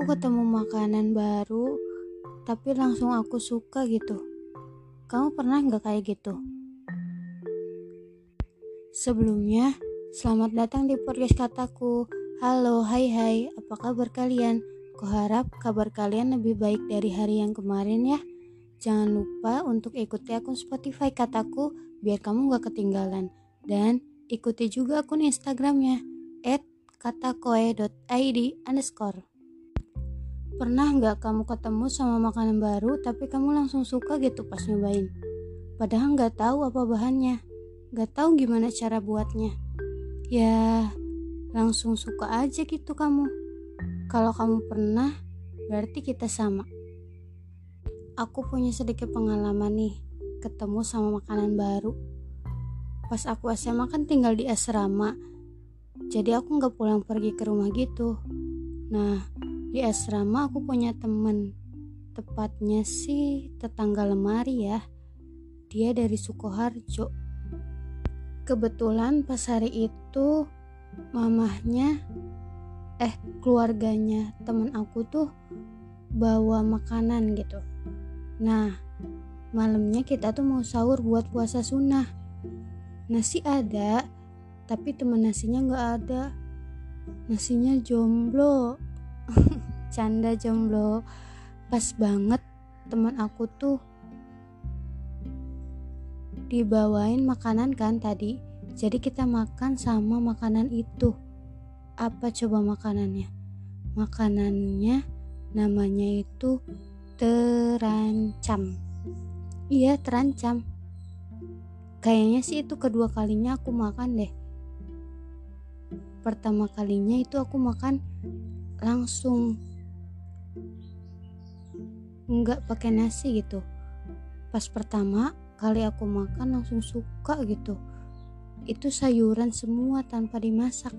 aku ketemu makanan baru, tapi langsung aku suka gitu. Kamu pernah nggak kayak gitu? Sebelumnya, selamat datang di podcast kataku. Halo, hai hai, apa kabar kalian? Kuharap kabar kalian lebih baik dari hari yang kemarin ya. Jangan lupa untuk ikuti akun Spotify kataku biar kamu gak ketinggalan. Dan ikuti juga akun Instagramnya at katakoe.id underscore. Pernah nggak kamu ketemu sama makanan baru tapi kamu langsung suka gitu pas nyobain? Padahal nggak tahu apa bahannya, nggak tahu gimana cara buatnya. Ya, langsung suka aja gitu kamu. Kalau kamu pernah, berarti kita sama. Aku punya sedikit pengalaman nih, ketemu sama makanan baru. Pas aku SMA kan tinggal di asrama, jadi aku nggak pulang pergi ke rumah gitu. Nah, di asrama aku punya temen. Tepatnya sih tetangga lemari ya. Dia dari Sukoharjo. Kebetulan pas hari itu mamahnya eh keluarganya temen aku tuh bawa makanan gitu. Nah malamnya kita tuh mau sahur buat puasa sunnah. Nasi ada tapi temen nasinya nggak ada. Nasinya jomblo canda jomblo. Pas banget teman aku tuh dibawain makanan kan tadi. Jadi kita makan sama makanan itu. Apa coba makanannya? Makanannya namanya itu terancam. Iya terancam. Kayaknya sih itu kedua kalinya aku makan deh. Pertama kalinya itu aku makan langsung nggak pakai nasi gitu. Pas pertama kali aku makan langsung suka gitu. Itu sayuran semua tanpa dimasak.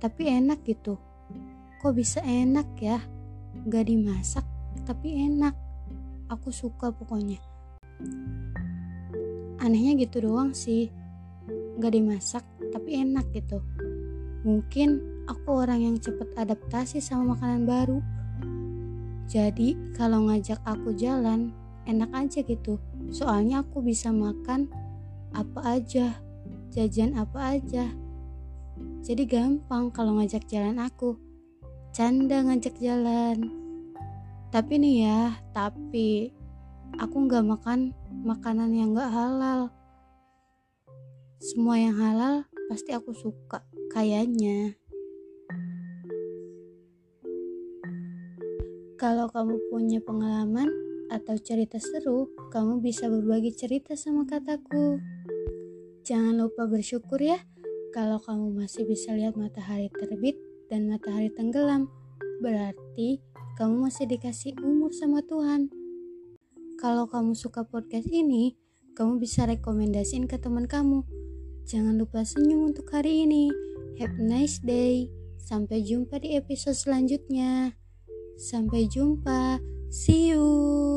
Tapi enak gitu. Kok bisa enak ya? Nggak dimasak tapi enak. Aku suka pokoknya. Anehnya gitu doang sih. Nggak dimasak tapi enak gitu. Mungkin aku orang yang cepat adaptasi sama makanan baru. Jadi kalau ngajak aku jalan, enak aja gitu. Soalnya aku bisa makan apa aja, jajan apa aja. Jadi gampang kalau ngajak jalan aku. Canda ngajak jalan. Tapi nih ya, tapi aku nggak makan makanan yang nggak halal. Semua yang halal pasti aku suka, kayaknya. Kalau kamu punya pengalaman atau cerita seru, kamu bisa berbagi cerita sama kataku. Jangan lupa bersyukur ya kalau kamu masih bisa lihat matahari terbit dan matahari tenggelam. Berarti kamu masih dikasih umur sama Tuhan. Kalau kamu suka podcast ini, kamu bisa rekomendasiin ke teman kamu. Jangan lupa senyum untuk hari ini. Have a nice day. Sampai jumpa di episode selanjutnya. Sampai jumpa. See you.